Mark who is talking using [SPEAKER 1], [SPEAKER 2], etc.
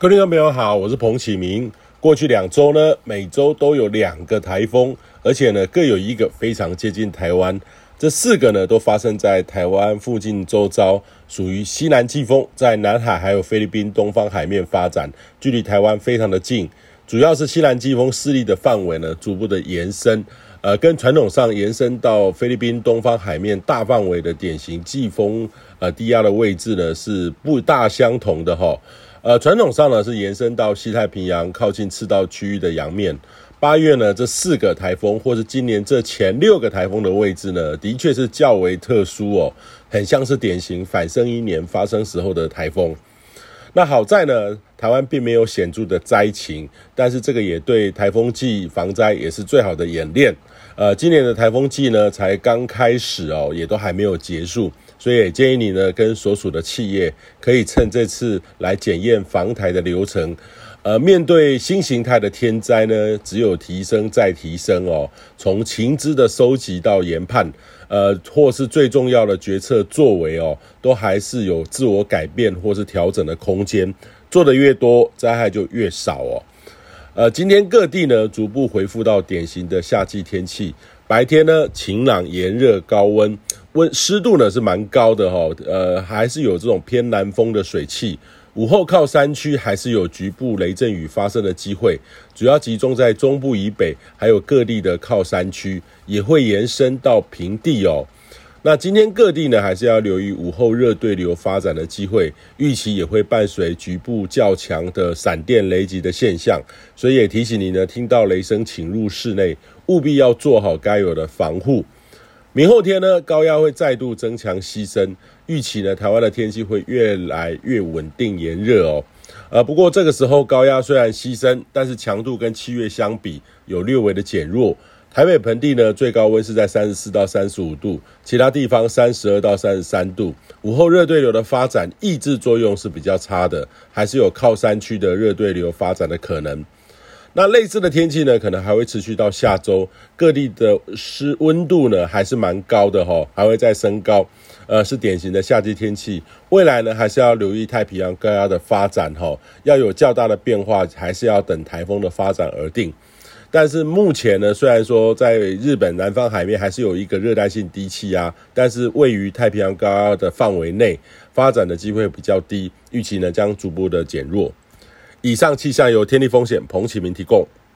[SPEAKER 1] 各位听众朋友好，我是彭启明。过去两周呢，每周都有两个台风，而且呢各有一个非常接近台湾。这四个呢都发生在台湾附近周遭，属于西南季风，在南海还有菲律宾东方海面发展，距离台湾非常的近。主要是西南季风势力的范围呢逐步的延伸，呃，跟传统上延伸到菲律宾东方海面大范围的典型季风呃低压的位置呢是不大相同的哈。呃，传统上呢是延伸到西太平洋靠近赤道区域的洋面。八月呢，这四个台风，或是今年这前六个台风的位置呢，的确是较为特殊哦，很像是典型反生一年发生时候的台风。那好在呢，台湾并没有显著的灾情，但是这个也对台风季防灾也是最好的演练。呃，今年的台风季呢才刚开始哦，也都还没有结束。所以建议你呢，跟所属的企业可以趁这次来检验防台的流程。呃，面对新形态的天灾呢，只有提升再提升哦。从情资的收集到研判，呃，或是最重要的决策作为哦，都还是有自我改变或是调整的空间。做得越多，灾害就越少哦。呃，今天各地呢逐步恢复到典型的夏季天气，白天呢晴朗炎热高温。温湿度呢是蛮高的哈，呃，还是有这种偏南风的水汽。午后靠山区还是有局部雷阵雨发生的机会，主要集中在中部以北，还有各地的靠山区，也会延伸到平地哦。那今天各地呢，还是要留意午后热对流发展的机会，预期也会伴随局部较强的闪电雷击的现象，所以也提醒你呢，听到雷声请入室内，务必要做好该有的防护。明后天呢，高压会再度增强西伸，预期呢，台湾的天气会越来越稳定炎热哦。呃，不过这个时候高压虽然西伸，但是强度跟七月相比有略微的减弱。台北盆地呢，最高温是在三十四到三十五度，其他地方三十二到三十三度。午后热对流的发展抑制作用是比较差的，还是有靠山区的热对流发展的可能。那类似的天气呢，可能还会持续到下周，各地的湿温度呢还是蛮高的哈，还会再升高，呃，是典型的夏季天气。未来呢，还是要留意太平洋高压的发展哈，要有较大的变化，还是要等台风的发展而定。但是目前呢，虽然说在日本南方海面还是有一个热带性低气压，但是位于太平洋高压的范围内，发展的机会比较低，预期呢将逐步的减弱。以上气象由天地风险彭启明提供。